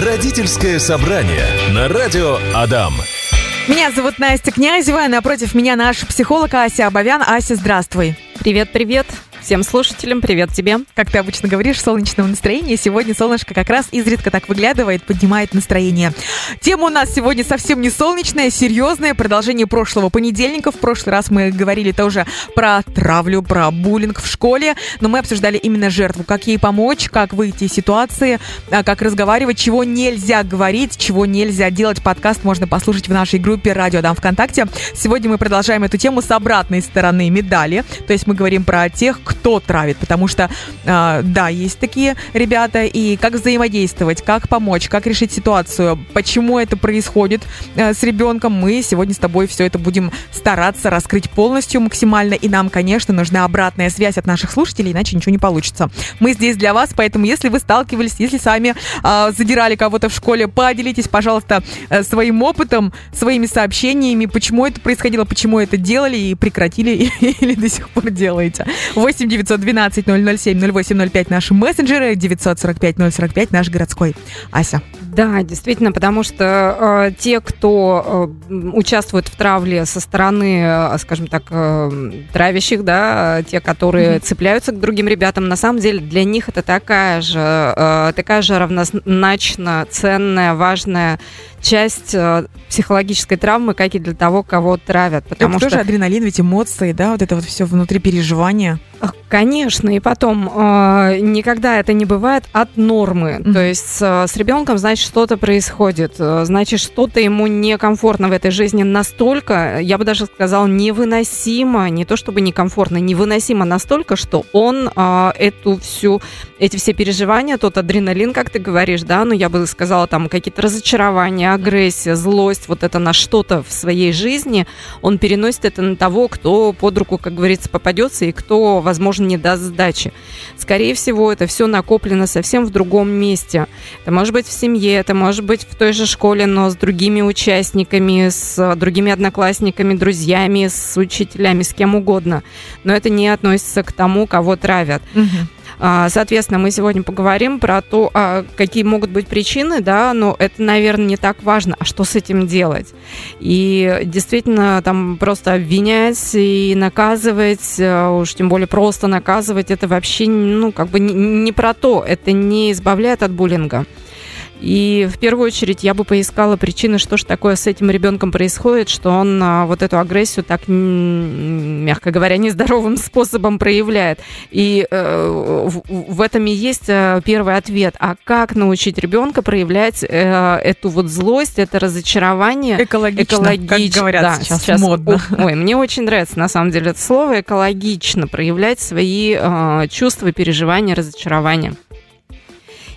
Родительское собрание на радио Адам. Меня зовут Настя Князева, напротив меня наш психолог Ася Абовян. Ася, здравствуй. Привет, привет. Всем слушателям, привет тебе. Как ты обычно говоришь, солнечного настроения. Сегодня солнышко как раз изредка так выглядывает, поднимает настроение. Тема у нас сегодня совсем не солнечная, серьезная. Продолжение прошлого понедельника. В прошлый раз мы говорили тоже про травлю, про буллинг в школе. Но мы обсуждали именно жертву. Как ей помочь, как выйти из ситуации, а, как разговаривать, чего нельзя говорить, чего нельзя делать. Подкаст можно послушать в нашей группе «Радио Дам ВКонтакте». Сегодня мы продолжаем эту тему с обратной стороны медали. То есть мы говорим про тех, кто травит, потому что, э, да, есть такие ребята, и как взаимодействовать, как помочь, как решить ситуацию, почему это происходит э, с ребенком, мы сегодня с тобой все это будем стараться раскрыть полностью максимально, и нам, конечно, нужна обратная связь от наших слушателей, иначе ничего не получится. Мы здесь для вас, поэтому если вы сталкивались, если сами э, задирали кого-то в школе, поделитесь, пожалуйста, э, своим опытом, своими сообщениями, почему это происходило, почему это делали и прекратили или до сих пор делаете. 8 8 912 007 0805 наши мессенджеры, 945 045 наш городской. Ася. Да, действительно, потому что э, те, кто э, участвует в травле со стороны, э, скажем так, э, травящих, да, те, которые mm-hmm. цепляются к другим ребятам, на самом деле для них это такая же, э, такая же равнозначно ценная, важная часть э, психологической травмы, как и для того, кого травят. Потому это что тоже адреналин, ведь эмоции, да, вот это вот все внутри переживания. Конечно, и потом э, никогда это не бывает от нормы. Mm-hmm. То есть э, с ребенком, значит, что-то происходит, э, значит, что-то ему некомфортно в этой жизни настолько, я бы даже сказала, невыносимо, не то чтобы некомфортно, невыносимо настолько, что он э, эту всю, эти все переживания, тот адреналин, как ты говоришь, да, ну я бы сказала, там какие-то разочарования, агрессия, злость, вот это на что-то в своей жизни, он переносит это на того, кто под руку, как говорится, попадется и кто, возможно, не даст сдачи. Скорее всего, это все накоплено совсем в другом месте. Это может быть в семье, это может быть в той же школе, но с другими участниками, с другими одноклассниками, друзьями, с учителями, с кем угодно. Но это не относится к тому, кого травят. Угу. Соответственно, мы сегодня поговорим про то, а, какие могут быть причины, да, но это, наверное, не так важно, а что с этим делать. И действительно, там просто обвинять и наказывать, а, уж тем более просто наказывать, это вообще, ну, как бы не, не про то, это не избавляет от буллинга. И в первую очередь я бы поискала причины, что же такое с этим ребенком происходит, что он а, вот эту агрессию так, мягко говоря, нездоровым способом проявляет. И э, в, этом и есть э, первый ответ. А как научить ребенка проявлять э, эту вот злость, это разочарование? Экологично, экологично как говорят да, сейчас, сейчас модно. Ой, мне очень нравится на самом деле это слово экологично, проявлять свои э, чувства, переживания, разочарования.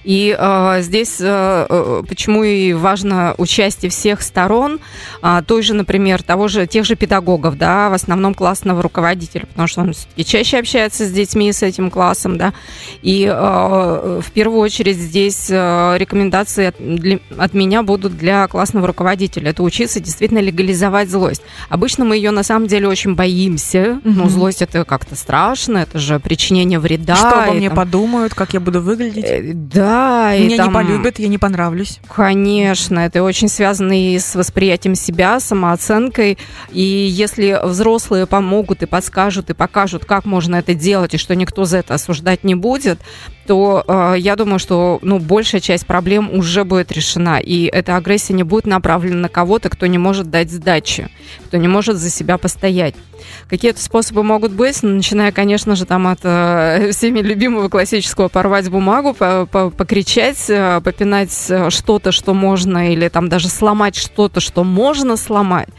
И э, здесь э, э, почему и важно участие всех сторон, э, той же, например, того же, тех же педагогов, да, в основном классного руководителя, потому что он все-таки чаще общается с детьми, с этим классом, да, и э, в первую очередь здесь э, рекомендации от, для, от меня будут для классного руководителя, это учиться действительно легализовать злость. Обычно мы ее на самом деле очень боимся, mm-hmm. ну, злость это как-то страшно, это же причинение вреда. Что обо мне там... подумают, как я буду выглядеть? Э, да, да, Меня там... не полюбят, я не понравлюсь. Конечно, это очень связано и с восприятием себя, самооценкой. И если взрослые помогут и подскажут, и покажут, как можно это делать, и что никто за это осуждать не будет, то э, я думаю, что ну, большая часть проблем уже будет решена. И эта агрессия не будет направлена на кого-то, кто не может дать сдачи, кто не может за себя постоять. Какие-то способы могут быть, начиная, конечно же, там от э, всеми любимого классического порвать бумагу, по -по покричать, э, попинать э, что-то, что можно, или там даже сломать что-то, что можно сломать.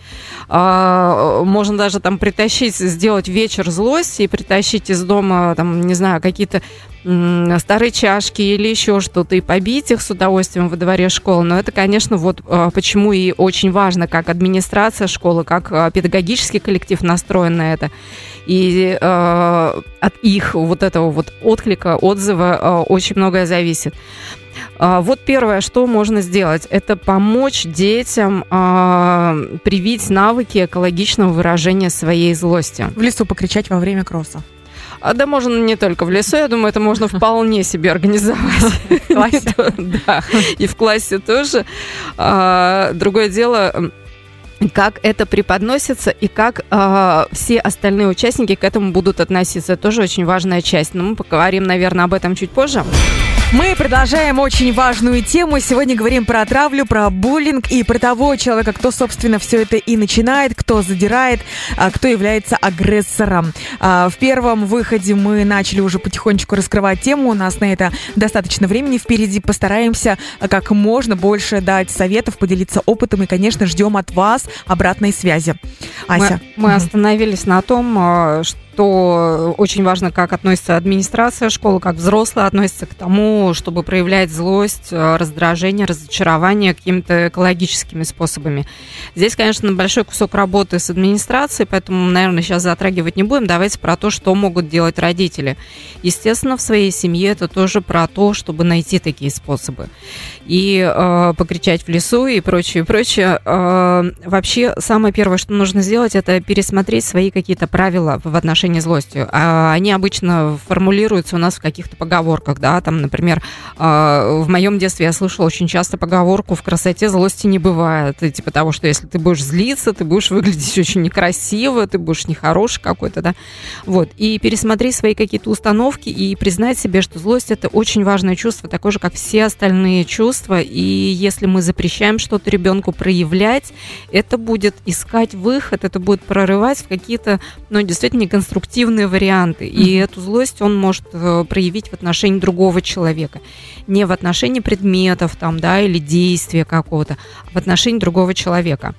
Э, можно даже там притащить, сделать вечер злости и притащить из дома, там, не знаю, какие-то старые чашки или еще что-то, и побить их с удовольствием во дворе школы. Но это, конечно, вот а, почему и очень важно, как администрация школы, как а, педагогический коллектив настроен на это. И э, от их вот этого вот отклика, отзыва э, очень многое зависит. Вот первое, что можно сделать, это помочь детям э, привить навыки экологичного выражения своей злости. В лесу покричать во время кросса. А да можно не только в лесу, я думаю, это можно вполне себе организовать. В классе. Да, и в классе тоже. А, Другое дело, как это преподносится и как а, все остальные участники к этому будут относиться. Тоже очень важная часть. Но мы поговорим, наверное, об этом чуть позже. Мы продолжаем очень важную тему. Сегодня говорим про травлю, про буллинг и про того человека, кто, собственно, все это и начинает, кто задирает, а, кто является агрессором. А, В первом выходе мы начали уже потихонечку раскрывать тему. У нас на это достаточно времени впереди. Постараемся а, как можно больше дать советов, поделиться опытом и, конечно, ждем от вас обратной связи. Ася. Мы, мы остановились на том, а, что очень важно, как относится администрация школы, как взрослые относятся к тому, чтобы проявлять злость, а, раздражение, разочарование какими-то экологическими способами. Здесь, конечно, большой кусок работы с администрацией, поэтому, наверное, сейчас затрагивать не будем. Давайте про то, что могут делать родители. Естественно, в своей семье это тоже про то, чтобы найти такие способы. И э, покричать в лесу и прочее, прочее. Э, вообще, самое первое, что нужно сделать, это пересмотреть свои какие-то правила в отношении злости. А они обычно формулируются у нас в каких-то поговорках, да, там, например, э, в моем детстве я слышала очень часто поговорку «в красоте злости не бывает». Типа того, что если ты будешь злиться, ты будешь выглядеть очень некрасиво, ты будешь нехороший какой-то, да. Вот. И пересмотреть свои какие-то установки и признать себе, что злость это очень важное чувство, такое же, как все остальные чувства. И если мы запрещаем что-то ребенку проявлять, это будет искать выход, это будет прорывать в какие-то, ну, действительно неконструктивные варианты. И эту злость он может э, проявить в отношении другого человека. Не в отношении предметов там, да, или действия какого-то, а в отношении другого человека.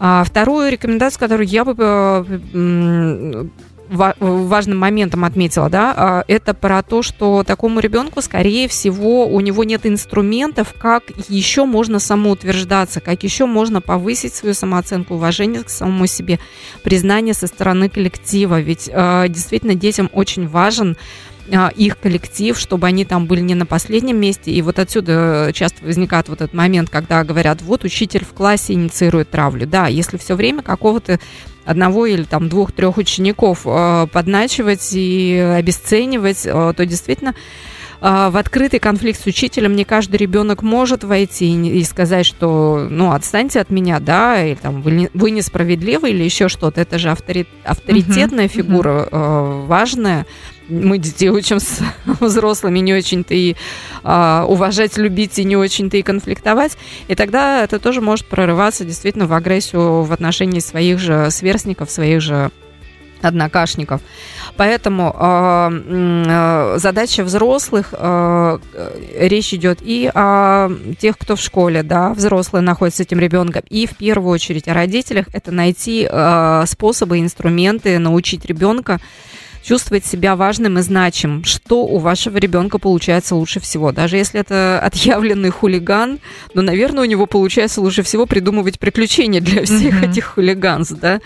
А вторую рекомендацию, которую я бы э, важным моментом отметила, да, а, это про то, что такому ребенку, скорее всего, у него нет инструментов, как еще можно самоутверждаться, как еще можно повысить свою самооценку, уважение к самому себе, признание со стороны коллектива. Ведь э, действительно детям очень важен а, их коллектив, чтобы они там были не на последнем месте. И вот отсюда часто возникает вот этот момент, когда говорят, вот учитель в классе инициирует травлю. Да, если все время какого-то одного или там двух-трех учеников э, подначивать и обесценивать, э, то действительно в открытый конфликт с учителем не каждый ребенок может войти и, и сказать, что ну отстаньте от меня, да, или там вы, не- вы несправедливы или еще что-то. Это же автори- авторитетная Мгм, фигура э, важная. Мы детей учим с взрослыми не очень-то и а, уважать, любить и не очень-то и конфликтовать. И тогда это тоже может прорываться действительно в агрессию в отношении своих же сверстников, своих же однокашников. Поэтому э, э, задача взрослых, э, э, речь идет и о тех, кто в школе, да, взрослые находятся с этим ребенком, и в первую очередь о родителях, это найти э, способы, инструменты, научить ребенка чувствовать себя важным и значимым, что у вашего ребенка получается лучше всего. Даже если это отъявленный хулиган, но, наверное, у него получается лучше всего придумывать приключения для всех Мгм. этих хулиганс, да.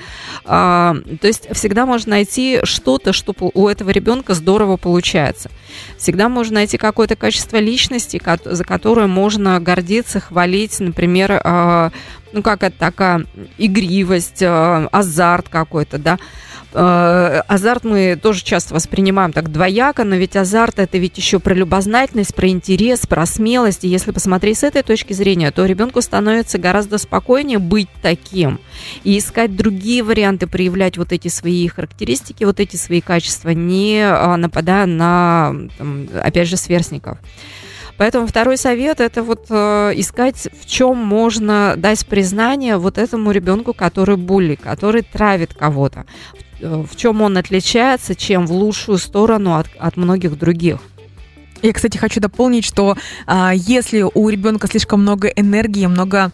А, то есть всегда можно найти что-то, что у этого ребенка здорово получается. Всегда можно найти какое-то качество личности, за которое можно гордиться, хвалить, например, а, ну как это такая игривость, а, азарт какой-то, да. Э, азарт мы тоже часто воспринимаем так двояко, но ведь азарт это ведь еще про любознательность, про интерес, про смелость. И если посмотреть с этой точки зрения, то ребенку становится гораздо спокойнее быть таким и искать другие варианты, проявлять вот эти свои характеристики, вот эти свои качества, не а, нападая на, там, опять же, сверстников. Поэтому второй совет это вот э, искать, в чем можно дать признание вот этому ребенку, который булли, который травит кого-то, в чем он отличается, чем в лучшую сторону от, от многих других. Я, кстати, хочу дополнить, что а, если у ребенка слишком много энергии, много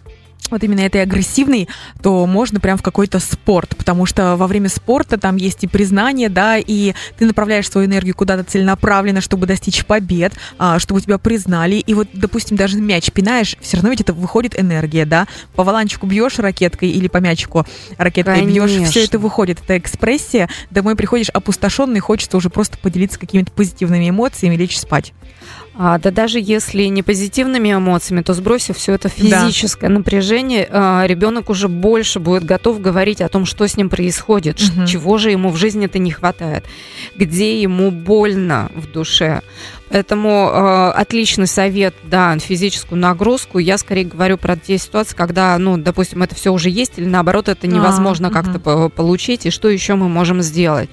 вот именно этой агрессивной, то можно прям в какой-то спорт, потому что во время спорта там есть и признание, да, и ты направляешь свою энергию куда-то целенаправленно, чтобы достичь побед, а, чтобы тебя признали, и вот, допустим, даже мяч пинаешь, все равно ведь это выходит энергия, да, по валанчику бьешь ракеткой или по мячику ракеткой бьешь, все Конечно. это выходит, это экспрессия, домой приходишь опустошенный, хочется уже просто поделиться какими-то позитивными эмоциями, лечь спать. А, да даже если не позитивными эмоциями, то сбросив все это физическое да. напряжение, а, ребенок уже больше будет готов говорить о том, что с ним происходит, угу. чего же ему в жизни-то не хватает, где ему больно в душе. Поэтому э, отличный совет, да, физическую нагрузку. Я скорее говорю про те ситуации, когда, ну, допустим, это все уже есть, или наоборот, это невозможно а, как-то угу. получить, и что еще мы можем сделать.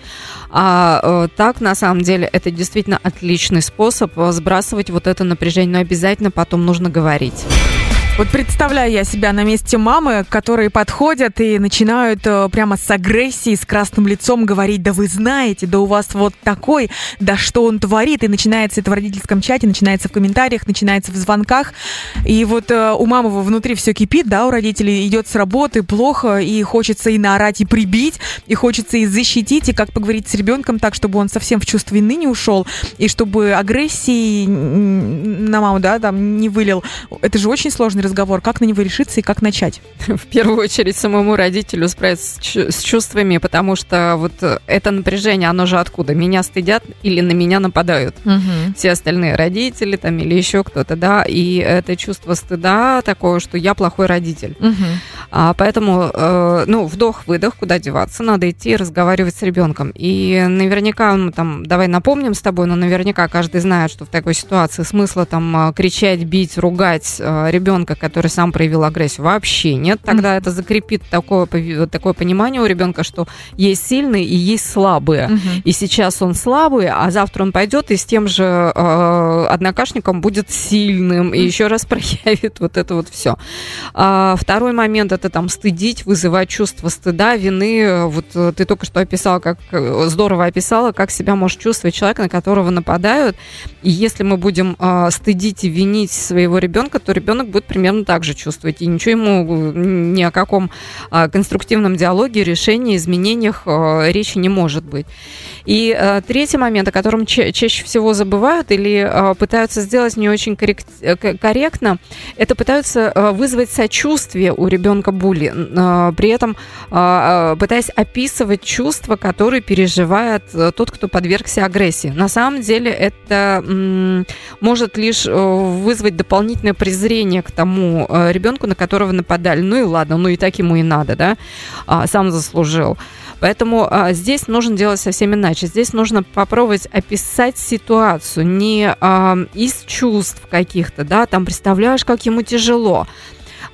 А э, так, на самом деле, это действительно отличный способ э, сбрасывать вот это напряжение, но обязательно потом нужно говорить. Вот представляю я себя на месте мамы, которые подходят и начинают э, прямо с агрессией, с красным лицом говорить, да вы знаете, да у вас вот такой, да что он творит, и начинается это в родительском чате, начинается в комментариях, начинается в звонках, и вот э, у мамы внутри все кипит, да, у родителей идет с работы плохо, и хочется и наорать, и прибить, и хочется и защитить, и как поговорить с ребенком так, чтобы он совсем в чувство вины не ушел, и чтобы агрессии на маму, да, там не вылил. Это же очень сложный разговор, как на него решиться и как начать? В первую очередь самому родителю справиться с чувствами, потому что вот это напряжение, оно же откуда? Меня стыдят или на меня нападают? Угу. Все остальные родители там или еще кто-то, да, и это чувство стыда такое, что я плохой родитель. Угу. А, поэтому, э, ну, вдох-выдох, куда деваться, надо идти разговаривать с ребенком. И наверняка, ну, там, давай напомним с тобой, но наверняка каждый знает, что в такой ситуации смысла там кричать, бить, ругать э, ребенка ребенка, который сам проявил агрессию, вообще нет. Тогда mm-hmm. это закрепит такое, такое понимание у ребенка, что есть сильные и есть слабые. Mm-hmm. И сейчас он слабый, а завтра он пойдет и с тем же э, однокашником будет сильным mm-hmm. и еще раз проявит вот это вот все. А, второй момент это там стыдить, вызывать чувство стыда, вины. Вот э, ты только что описала, как э, здорово описала, как себя может чувствовать человек, на которого нападают. И если мы будем э, стыдить и винить своего ребенка, то ребенок будет примерно примерно так же чувствуете. И ничего ему ни о каком а, конструктивном диалоге, решении, изменениях а, речи не может быть. И а, третий момент, о котором ча- чаще всего забывают или пытаются сделать не очень коррект, э, корректно, это пытаются вызвать сочувствие у ребенка були, при этом пытаясь описывать чувства, которые переживает э, тот, кто подвергся агрессии. На самом деле это может лишь э, вызвать дополнительное презрение к тому, тому э, ребенку, на которого нападали. Ну и ладно, ну и так ему и надо, да, а, сам заслужил. Поэтому а, здесь нужно делать совсем иначе. Здесь нужно попробовать описать ситуацию не а, из чувств каких-то, да, там представляешь, как ему тяжело.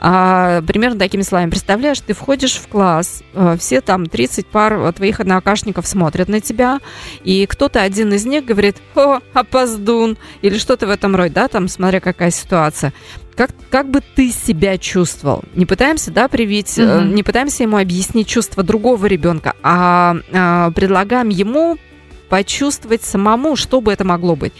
А, примерно такими словами. Представляешь, ты входишь в класс, а, все там 30 пар твоих однокашников смотрят на тебя, и кто-то один из них говорит, о, опоздун, или что-то в этом роде, да, там, смотря какая ситуация как, как бы ты себя чувствовал? Не пытаемся, да, привить, угу. не пытаемся ему объяснить чувства другого ребенка, а, а предлагаем ему почувствовать самому, что бы это могло быть.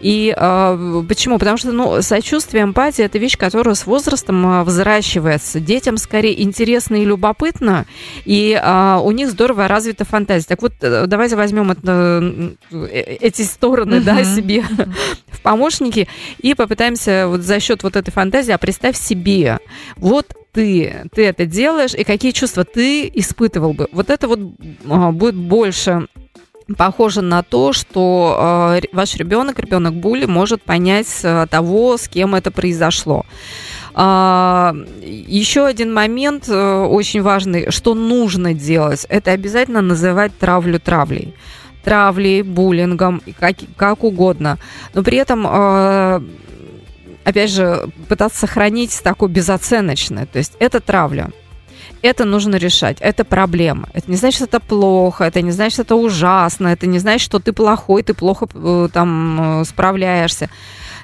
И э, почему? Потому что ну, сочувствие, эмпатия – это вещь, которая с возрастом э, взращивается. Детям скорее интересно и любопытно, и э, у них здорово развита фантазия. Так вот, э, давайте возьмем это, э, эти стороны uh-huh. да, себе в помощники и попытаемся вот за счет вот этой фантазии, а представь себе, вот ты, ты это делаешь, и какие чувства ты испытывал бы. Вот это вот а, будет больше похоже на то, что э, ваш ребенок, ребенок Були, может понять э, того, с кем это произошло. А, еще один момент э, очень важный, что нужно делать, это обязательно называть травлю травлей травлей, буллингом, как, как угодно. Но при этом опять же, пытаться сохранить такую безоценочное. То есть это травля это нужно решать. Это проблема. Это не значит, что это плохо, это не значит, что это ужасно, это не значит, что ты плохой, ты плохо э, там э, справляешься.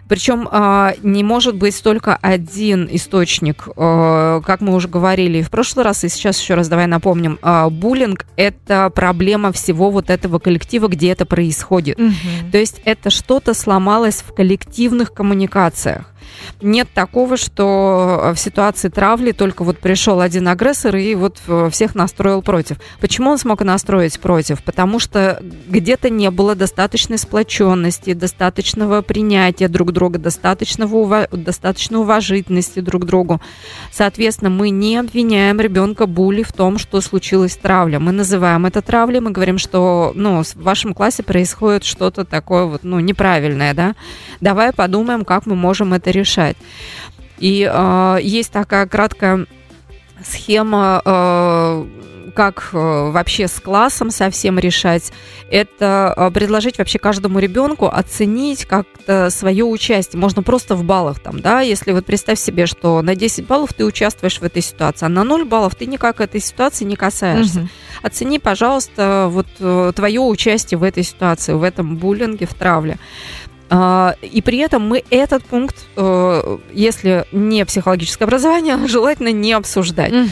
Причем э, не может быть только один источник, как мы уже говорили в прошлый раз, и сейчас еще раз давай напомним. буллинг – это проблема всего вот этого коллектива, где это происходит. Угу. То есть это что-то сломалось в коллективных коммуникациях. Нет такого, что в ситуации травли только вот пришел один агрессор и вот э, всех настроил против. Почему он смог настроить против? Потому что где-то не было достаточной сплоченности, достаточного принятия друг друга, достаточного ува... достаточной уважительности друг к другу. Соответственно, мы не обвиняем ребенка були в том, что случилась травля. Мы называем это травлей, мы говорим, что ну, в вашем классе происходит что-то такое вот, ну, неправильное, да? Давай подумаем, как мы можем это решать. И э, есть такая краткая схема э, как э, вообще с классом совсем решать, это э, предложить вообще каждому ребенку оценить как-то свое участие. Можно просто в баллах там, да, если вот представь себе, что на 10 баллов ты участвуешь в этой ситуации, а на 0 баллов ты никак этой ситуации не касаешься. Угу. Оцени, пожалуйста, вот э, твое участие в этой ситуации, в этом буллинге, в травле. А, и при этом мы этот пункт, э, если не психологическое образование, желательно не обсуждать. Угу.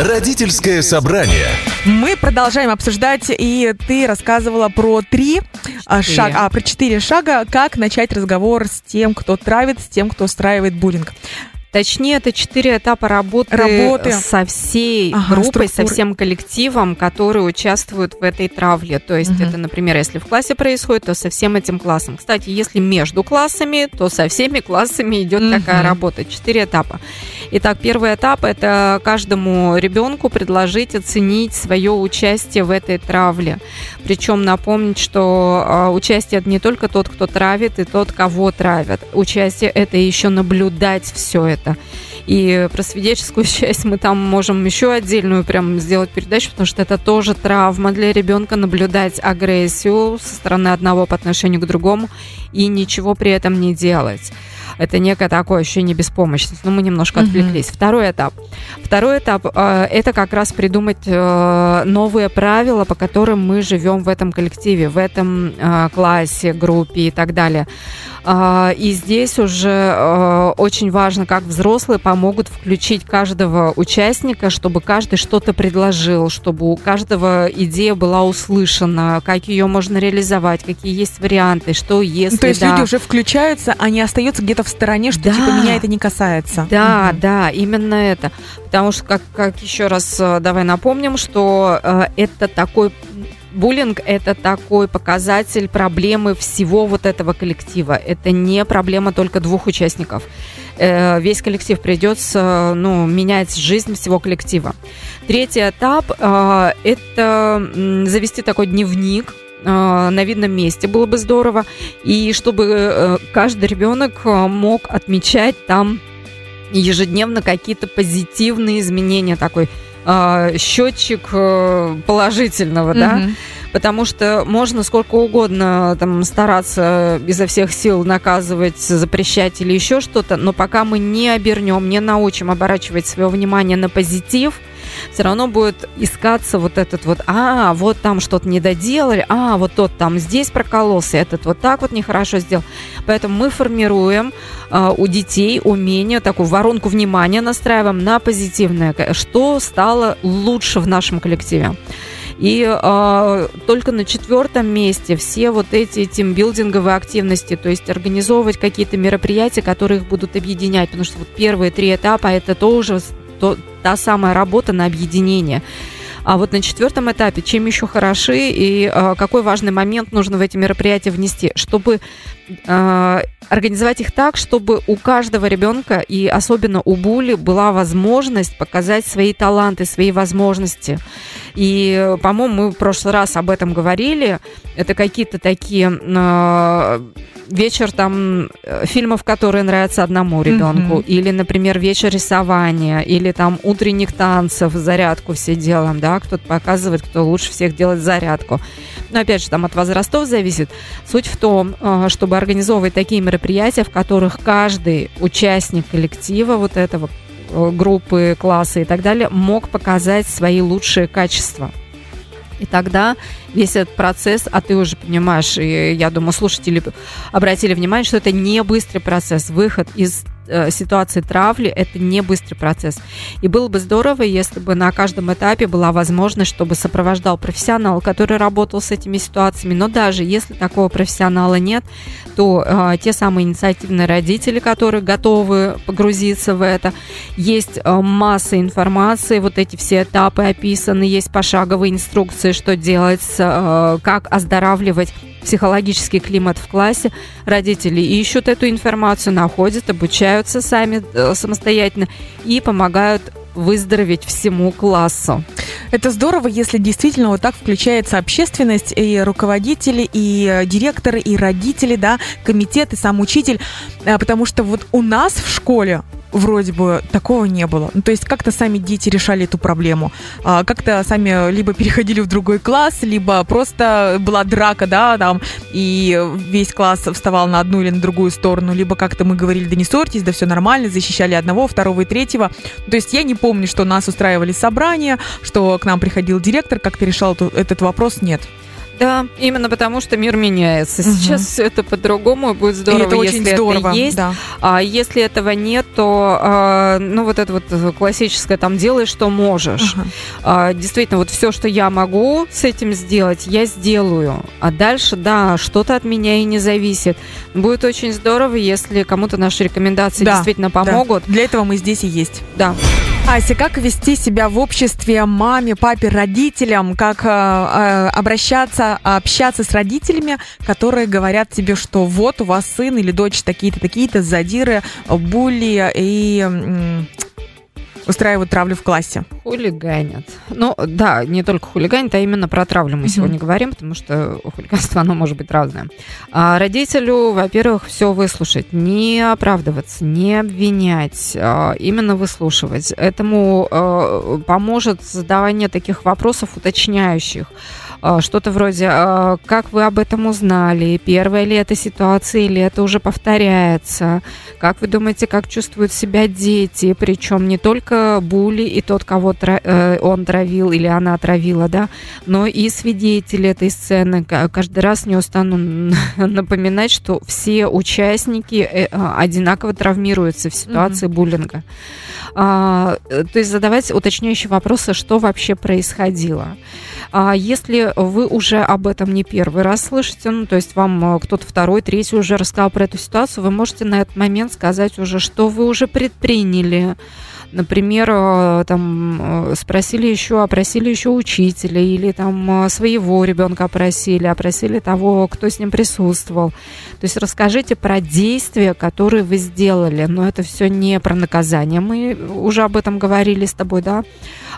Родительское собрание. Мы продолжаем обсуждать, и ты рассказывала про три а, шага, а, про четыре шага, как начать разговор с тем, кто травит, с тем, кто устраивает буллинг. Точнее, это четыре этапа работы, работы. со всей ага, группой, структуры. со всем коллективом, которые участвуют в этой травле. То есть угу. это, например, если в классе происходит, то со всем этим классом. Кстати, если между классами, то со всеми классами идет угу. такая работа. Четыре этапа. Итак, первый этап – это каждому ребенку предложить оценить свое участие в этой травле. Причем напомнить, что а, участие – это не только тот, кто травит, и тот, кого травят. Участие – это еще наблюдать все это это. И про свидетельскую часть мы там можем еще отдельную прям сделать передачу, потому что это тоже травма для ребенка наблюдать агрессию со стороны одного по отношению к другому и ничего при этом не делать. Это некое такое ощущение беспомощности. Но мы немножко mm-hmm. отвлеклись. Второй этап. Второй этап э, это как раз придумать э, новые правила, по которым мы живем в этом коллективе, в этом э, классе, группе и так далее. Э, и здесь уже э, очень важно, как взрослые помогут включить каждого участника, чтобы каждый что-то предложил, чтобы у каждого идея была услышана, как ее можно реализовать, какие есть варианты, что если. Ну, то есть да. люди уже включаются, они остаются где-то в стороне, что да. типа меня это не касается. Да, угу. да, именно это. Потому что, как, как еще раз э, давай напомним, что э, это такой буллинг это такой показатель проблемы всего вот этого коллектива. Это не проблема только двух участников. Э, весь коллектив придется ну, менять жизнь всего коллектива. Третий этап э, это завести такой дневник на видном месте было бы здорово. И чтобы э, каждый ребенок э, мог отмечать там ежедневно какие-то позитивные изменения, такой счетчик положительного, mm-hmm. да потому что можно сколько угодно там стараться изо всех сил наказывать, запрещать или еще что-то, но пока мы не обернем, не научим оборачивать свое внимание на позитив, все равно будет искаться вот этот вот, а, вот там что-то не доделали, а, вот тот там здесь прокололся, этот вот так вот нехорошо сделал. Поэтому мы формируем э, у детей умение, такую воронку внимания настраиваем на позитивное, что стало лучше в нашем коллективе. И э, только на четвертом месте все вот эти тимбилдинговые активности, то есть организовывать какие-то мероприятия, которые их будут объединять, потому что вот первые три этапа это тоже то, та самая работа на объединение. А вот на четвертом этапе, чем еще хороши и э, какой важный момент нужно в эти мероприятия внести, чтобы организовать их так, чтобы у каждого ребенка и особенно у Були была возможность показать свои таланты, свои возможности. И, по-моему, мы в прошлый раз об этом говорили. Это какие-то такие э, вечер там э, фильмов, которые нравятся одному ребенку, mm-hmm. или, например, вечер рисования, или там утренних танцев, зарядку все делаем, да, кто-то показывает, кто лучше всех делает зарядку. Но опять же, там от возрастов зависит. Суть в том, э, чтобы организовывать такие мероприятия, в которых каждый участник коллектива вот этого э, группы, класса и так далее мог показать свои лучшие качества. И тогда весь этот процесс, а ты уже понимаешь, и я думаю, слушатели обратили внимание, что это не быстрый процесс. Выход из ситуации травли это не быстрый процесс. И было бы здорово, если бы на каждом этапе была возможность, чтобы сопровождал профессионал, который работал с этими ситуациями. Но даже если такого профессионала нет, то э, те самые инициативные родители, которые готовы погрузиться в это, есть э, масса информации, вот эти все этапы описаны, есть пошаговые инструкции, что делать, э, как оздоравливать психологический климат в классе, родители ищут эту информацию, находят, обучаются сами э, самостоятельно и помогают выздороветь всему классу. Это здорово, если действительно вот так включается общественность, и руководители, и э, директоры, и родители, да, комитет, и сам учитель, э, потому что вот у нас в школе вроде бы такого не было. Ну, то есть как-то сами дети решали эту проблему. А, как-то сами либо переходили в другой класс, либо просто была драка, да, там, и весь класс вставал на одну или на другую сторону, либо как-то мы говорили, да не ссорьтесь, да все нормально, защищали одного, второго и третьего. То есть я не помню, что нас устраивали собрания, что к нам приходил директор, как-то решал этот вопрос, нет. Да, именно потому что мир меняется. Сейчас угу. все это по-другому, будет здорово, это если очень здорово, это есть. Да. А если этого нет, то а, ну вот это вот классическое там делай, что можешь. Угу. А, действительно, вот все, что я могу с этим сделать, я сделаю. А дальше, да, что-то от меня и не зависит. Будет очень здорово, если кому-то наши рекомендации да, действительно помогут. Да. Для этого мы здесь и есть. Да. Ася, как вести себя в обществе маме, папе, родителям? Как э, э, обращаться, общаться с родителями, которые говорят тебе, что вот у вас сын или дочь такие-то, такие-то задиры, булли и устраивают травлю в классе. Хулиганят. Ну, да, не только хулиганят, а именно про травлю мы сегодня говорим, потому что хулиганство, оно может быть разное. А родителю, во-первых, все выслушать, не оправдываться, не обвинять, а именно выслушивать. Этому а, поможет задавание таких вопросов уточняющих. А, что-то вроде, а, как вы об этом узнали, первая ли это ситуация или это уже повторяется, как вы думаете, как чувствуют себя дети, причем не только Були и тот, кого э, он травил или она травила, да, но и свидетели этой сцены. Каждый раз не устану напоминать, что все участники э, а, одинаково травмируются в ситуации mm-hmm. буллинга. То есть задавать уточняющие вопросы, что вообще происходило. А если вы уже об этом не первый раз слышите, ну, то есть вам э, кто-то второй, третий уже рассказал про эту ситуацию, вы можете на этот момент сказать уже, что вы уже предприняли, Например, э, там э, спросили еще, опросили еще учителя или там своего ребенка опросили, опросили того, кто с ним присутствовал. То есть расскажите про действия, которые вы сделали. Но это все не про наказание. Мы уже об этом говорили с тобой, да?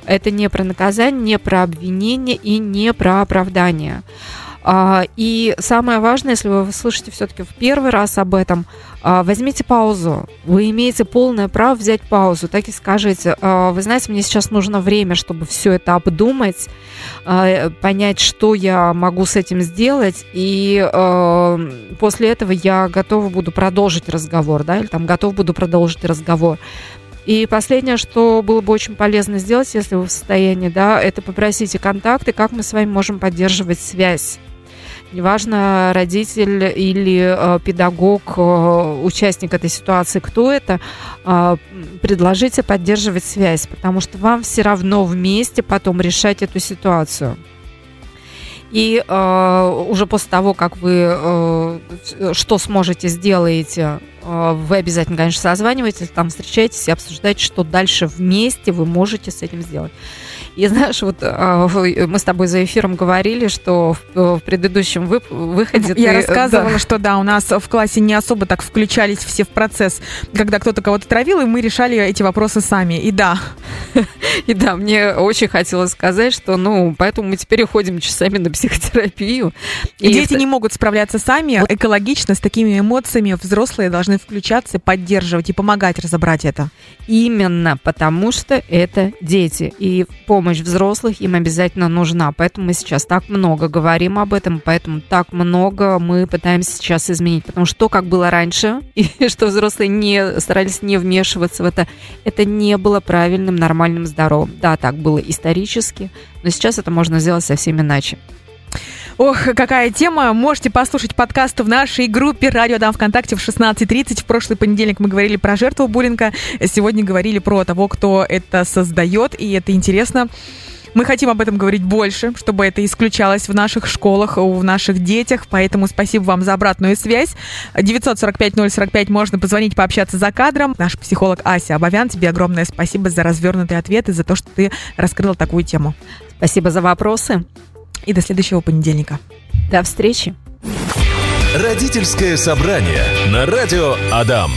Это не про наказание, не про обвинение и не про оправдание. А, и самое важное, если вы слышите все-таки в первый раз об этом, а, возьмите паузу. Вы имеете полное право взять паузу. Так и скажите, а, вы знаете, мне сейчас нужно время, чтобы все это обдумать, понять, что я могу с этим сделать, и после этого я готова буду продолжить разговор, да, или там готов буду продолжить разговор. И последнее, что было бы очень полезно сделать, если вы в состоянии, да, это попросите контакты, как мы с вами можем поддерживать связь. Неважно, родитель или э, педагог, э, участник этой ситуации, кто это, э, предложите поддерживать связь, потому что вам все равно вместе потом решать эту ситуацию. И э, уже после того, как вы э, что сможете, сделаете, э, вы обязательно, конечно, созваниваетесь, там встречаетесь и обсуждаете, что дальше вместе вы можете с этим сделать. И знаешь, вот а, мы с тобой за эфиром говорили, что в, в предыдущем вы, выходе Я ты, рассказывала, да. что да, у нас в классе не особо так включались все в процесс, когда кто-то кого-то травил, и мы решали эти вопросы сами. И да. И да, мне очень хотелось сказать, что, ну, поэтому мы теперь уходим часами на психотерапию. И дети не могут справляться сами экологично с такими эмоциями. Взрослые должны включаться, поддерживать и помогать разобрать это. Именно потому, что это дети. И помощь взрослых им обязательно нужна. Поэтому мы сейчас так много говорим об этом, поэтому так много мы пытаемся сейчас изменить. Потому что то, как было раньше, и что взрослые не старались не вмешиваться в это, это не было правильным, нормальным, здоровым. Да, так было исторически, но сейчас это можно сделать совсем иначе. Ох, какая тема. Можете послушать подкаст в нашей группе «Радио Дам ВКонтакте» в 16.30. В прошлый понедельник мы говорили про жертву буллинга. Сегодня говорили про того, кто это создает, и это интересно. Мы хотим об этом говорить больше, чтобы это исключалось в наших школах, в наших детях. Поэтому спасибо вам за обратную связь. 945-045 можно позвонить, пообщаться за кадром. Наш психолог Ася Абовян, тебе огромное спасибо за развернутые ответы, за то, что ты раскрыла такую тему. Спасибо за вопросы. И до следующего понедельника. До встречи. Родительское собрание на радио Адам.